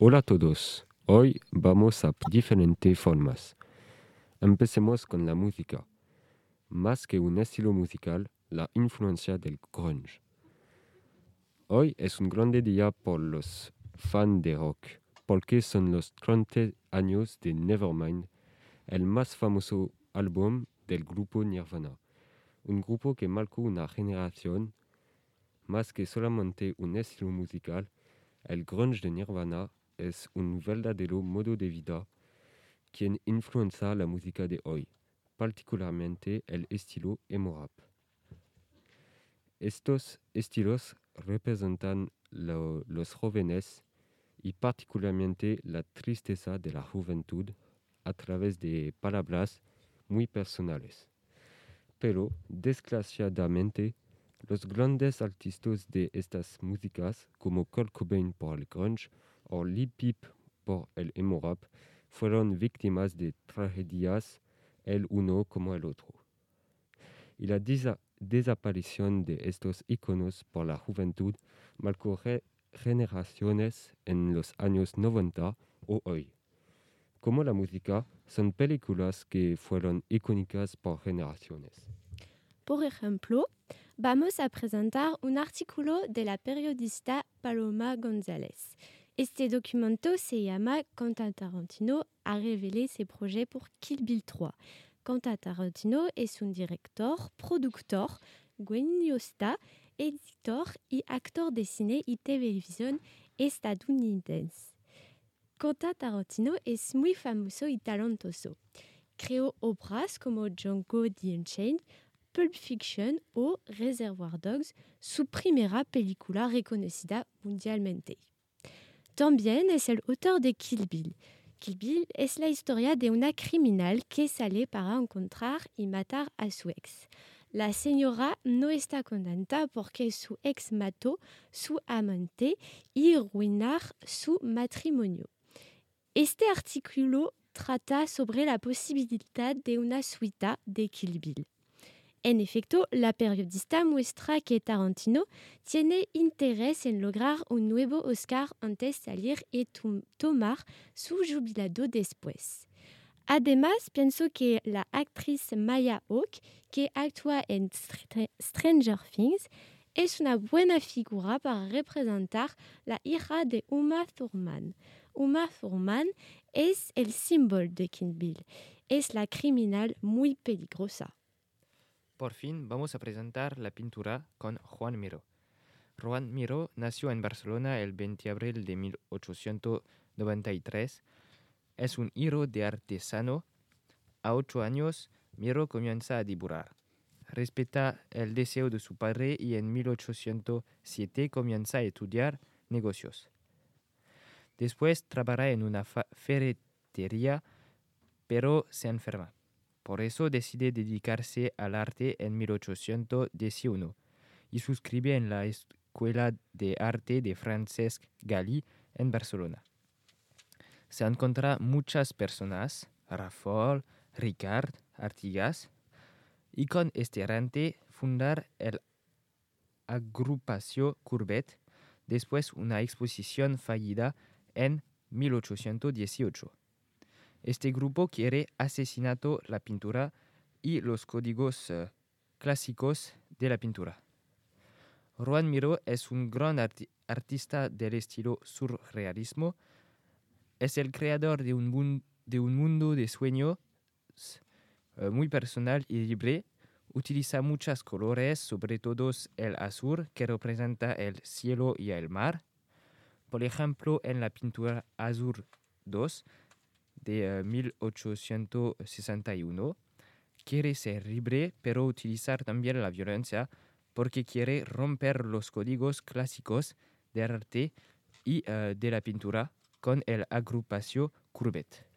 Hola a todos. Hoy vamos a diferentes formas. Empecemos con la música. Más que un estilo musical, la influencia del grunge. Hoy es un grande día por los fans de rock, porque son los 30 años de Nevermind, el más famoso álbum del grupo Nirvana. Un grupo que marcó una generación más que solamente un estilo musical, el grunge de Nirvana es un verdadero modo de vida quien influenza la música de hoy, particularmente el estilo emo rap. Estos estilos representan lo, los jóvenes y particularmente la tristeza de la juventud a través de palabras muy personales. Pero, desgraciadamente, los grandes artistas de estas músicas, como Kurt Cobain por el grunge o Lil Peep por el emo rap, fueron víctimas de tragedias el uno como el otro. Y la desa desaparición de estos iconos por la juventud marcó generaciones en los años 90 o hoy. Como la música, son películas que fueron icónicas por generaciones. Por ejemplo, vamos a presentar un artículo de la periodista Paloma González. Este documento se llama Quentin Tarantino a révélé ses projets pour Kill Bill 3. Quentin Tarantino es un director, productor, guionista, editor y actor de cine y estadounidense. Quentin Tarantino es muy famoso y talentoso. Creó obras como Django the Unchained, Pulp Fiction o Reservoir Dogs, su primera película reconocida mundialmente. También es el autor de Kill Bill. Kill Bill es la historia de una criminal que sale para encontrar y matar a su ex. La señora no está contenta porque su ex mató su amante y arruinar su matrimonio. Este artículo trata sobre la posibilidad de una suite de Kill. En efecto, la periodista muestra que Tarantino tiene interés en lograr un nuevo Oscar antes de salir y tomar su jubilado después. Además, pienso que la actriz Maya Hawke, que actúa en Stranger Things, es una buena figura para representar la hija de Uma Thurman. Uma Thurman es el símbolo de Bill. Es la criminal muy peligrosa. Por fin vamos a presentar la pintura con Juan Miró. Juan Miró nació en Barcelona el 20 de abril de 1893. Es un héroe de artesano. A ocho años, Miró comienza a dibujar. Respeta el deseo de su padre y en 1807 comienza a estudiar negocios. Después trabaja en una ferretería, pero se enferma. Por eso decide dedicarse al arte en 1811 y suscribe en la Escuela de Arte de Francesc Galí en Barcelona. Se encuentran muchas personas, Rafael, Ricard, Artigas, y con este arte fundar el agrupación Courbet, después una exposición fallida en 1818. Este grupo quiere asesinato la pintura y los códigos uh, clásicos de la pintura. Juan Miró es un gran arti artista del estilo surrealismo. Es el creador de un, mundo de sueños uh, muy personal y libre. Utiliza muchos colores, sobre todo el azul, que representa el cielo y el mar. Por ejemplo, en la pintura Azul 2, de 1861. Quiere ser libre, pero utilizar también la violencia porque quiere romper los códigos clásicos del arte y uh, de la pintura con el agrupación Courbet.